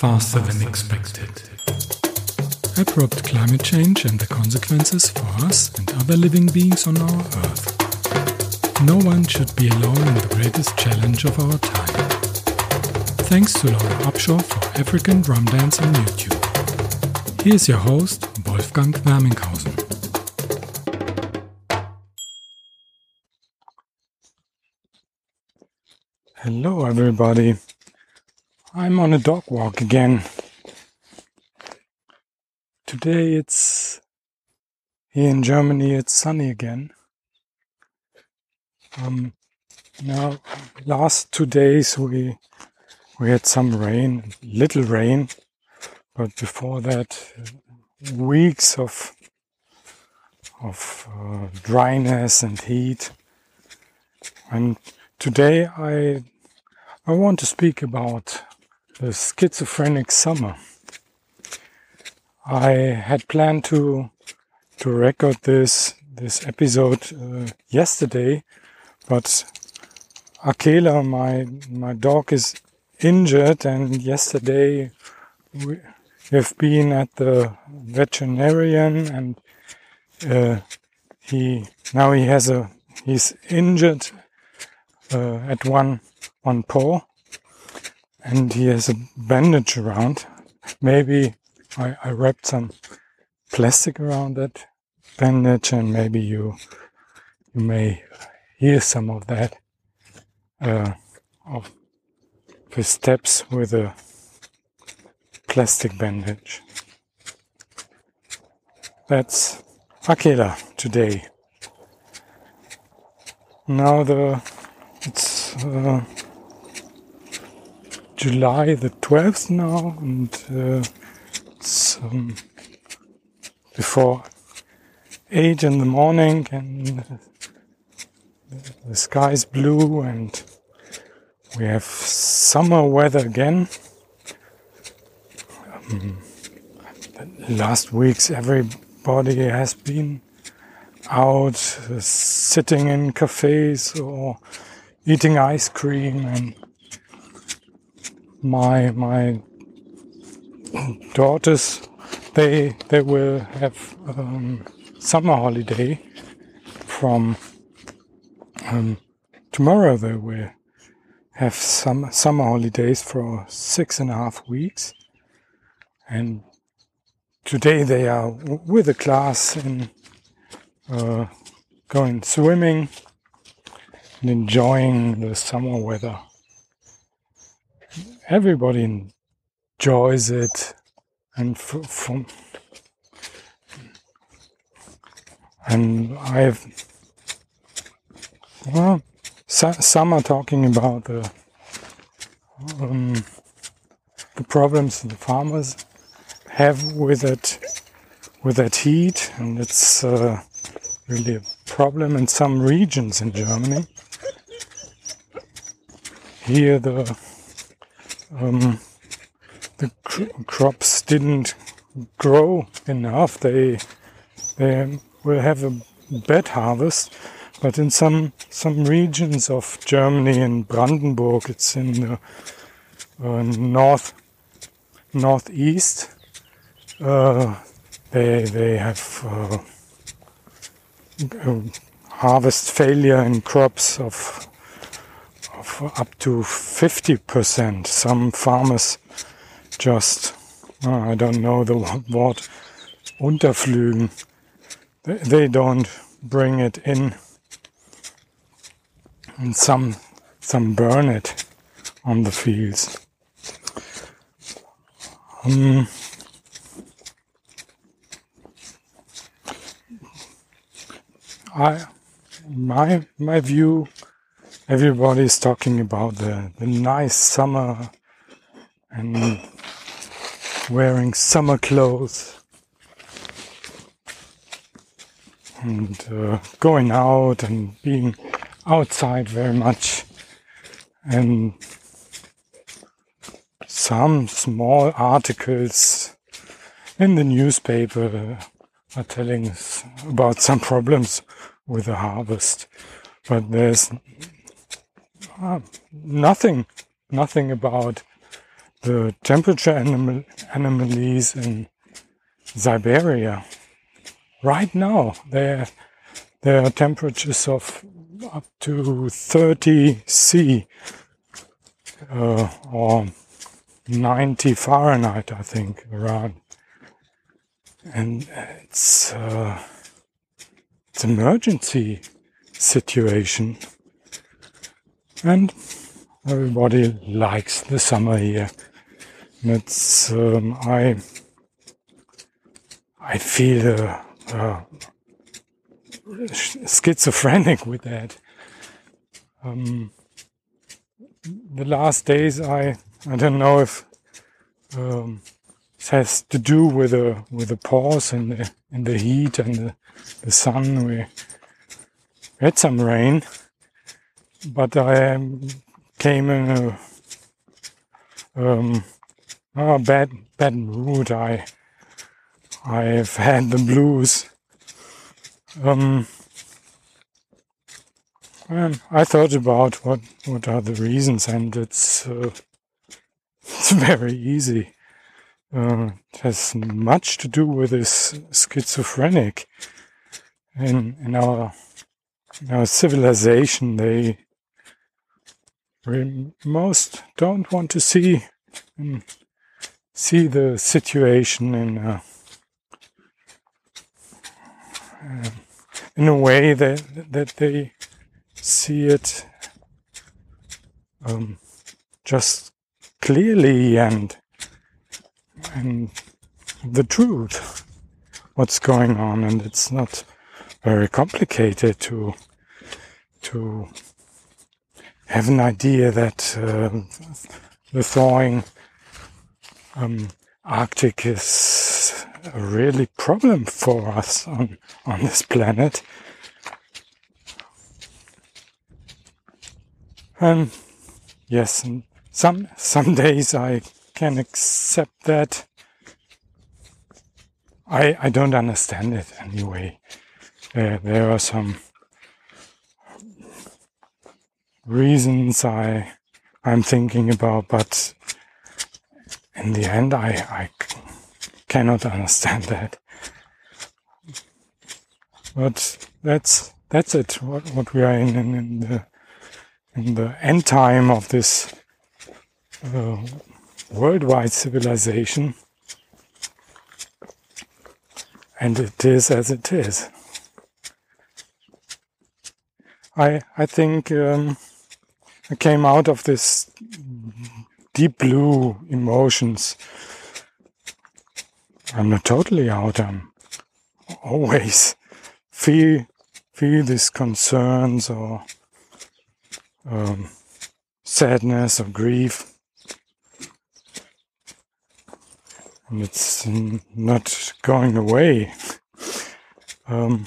faster than expected. Abrupt climate change and the consequences for us and other living beings on our Earth. No one should be alone in the greatest challenge of our time. Thanks to Laura Upshaw for African drum dance on YouTube. Here's your host, Wolfgang Werminghausen. Hello, everybody. I'm on a dog walk again. Today it's here in Germany, it's sunny again. Um, now, last two days we we had some rain, little rain, but before that, weeks of of uh, dryness and heat. And today I I want to speak about the schizophrenic summer. I had planned to to record this this episode uh, yesterday, but Akela, my my dog, is injured, and yesterday we have been at the veterinarian, and uh, he now he has a he's injured uh, at one one paw and he has a bandage around. Maybe I, I wrapped some plastic around that bandage and maybe you you may hear some of that uh, of the steps with a plastic bandage. That's Akela today. Now the it's uh, July the 12th now, and uh, it's um, before 8 in the morning, and the sky is blue, and we have summer weather again. Um, last weeks, everybody has been out uh, sitting in cafes or eating ice cream and my my daughters they they will have um, summer holiday from um, tomorrow they will have some summer holidays for six and a half weeks. And today they are with a class in uh, going swimming and enjoying the summer weather everybody enjoys it and and I've well some are talking about the um, the problems the farmers have with it with that heat and it's uh, really a problem in some regions in Germany. Here the um, the cr crops didn't grow enough. They they will have a bad harvest, but in some some regions of Germany in Brandenburg, it's in the uh, north northeast. Uh, they they have uh, harvest failure in crops of up to 50%. Some farmers just, oh, I don't know the word, unterpflügen. They, don't bring it in. And some, some burn it on the fields. Um, I, my, my view everybody's talking about the, the nice summer and wearing summer clothes and uh, going out and being outside very much. And some small articles in the newspaper are telling us about some problems with the harvest. But there's uh, nothing, nothing about the temperature anom- anomalies in Siberia. Right now, there there are temperatures of up to 30 C uh, or 90 Fahrenheit, I think, around. And it's uh, it's emergency situation, and everybody likes the summer here. And it's um, I I feel uh, uh, schizophrenic with that. Um, the last days, I I don't know if um, it has to do with a with a pause in the in the heat and the, the sun. We had some rain, but I um, came in a um, oh, bad bad mood. I I've had the blues. Um, and I thought about what what are the reasons, and it's uh, it's very easy. Uh, it has much to do with this schizophrenic. In in our in our civilization, they most don't want to see um, see the situation in a, uh, in a way that that they see it um, just clearly and and the truth what's going on. And it's not very complicated to to have an idea that uh, the thawing um, Arctic is a really problem for us on on this planet And yes, some some days I can accept that. I I don't understand it anyway. Uh, there are some reasons I I'm thinking about, but in the end, I I cannot understand that. But that's that's it. What what we are in in, in the in the end time of this uh, worldwide civilization. And it is as it is. I I think um, came out of this deep blue emotions. I'm not totally out. I'm always feel feel these concerns or um, sadness or grief. And it's not going away. Um,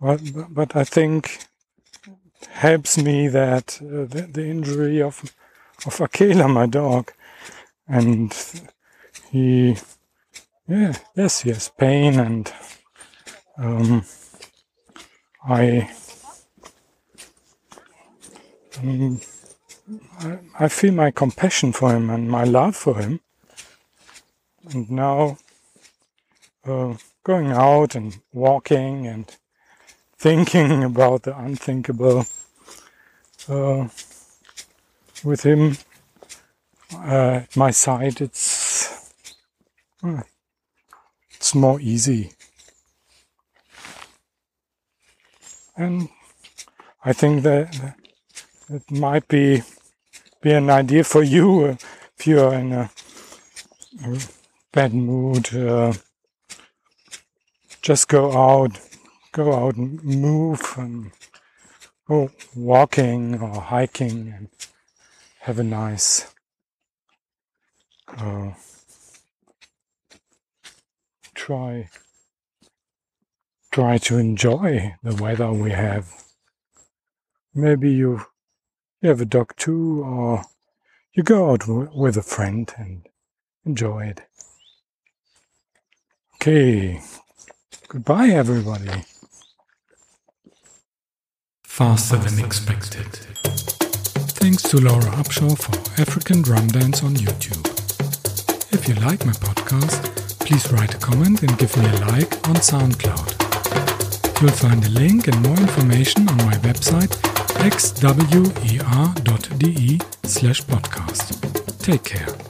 but, but I think helps me that uh, the, the, injury of of Akela, my dog, and he, yeah, yes, he has pain, and um, I um, I, I feel my compassion for him and my love for him. And now, uh, going out and walking and thinking about the unthinkable uh, with him uh, at my side, it's uh, it's more easy. And I think that it might be be an idea for you uh, if you're in a, a bad mood. Uh, just go out, go out and move and go walking or hiking and have a nice uh, try try to enjoy the weather we have. Maybe you you have a dog too, or you go out w- with a friend and enjoy it. Okay, goodbye, everybody. Faster than expected. Thanks to Laura Upshaw for African Drum Dance on YouTube. if you like my podcast, please write a comment and give me a like on SoundCloud. You'll find a link and more information on my website xwer.de slash podcast. Take care.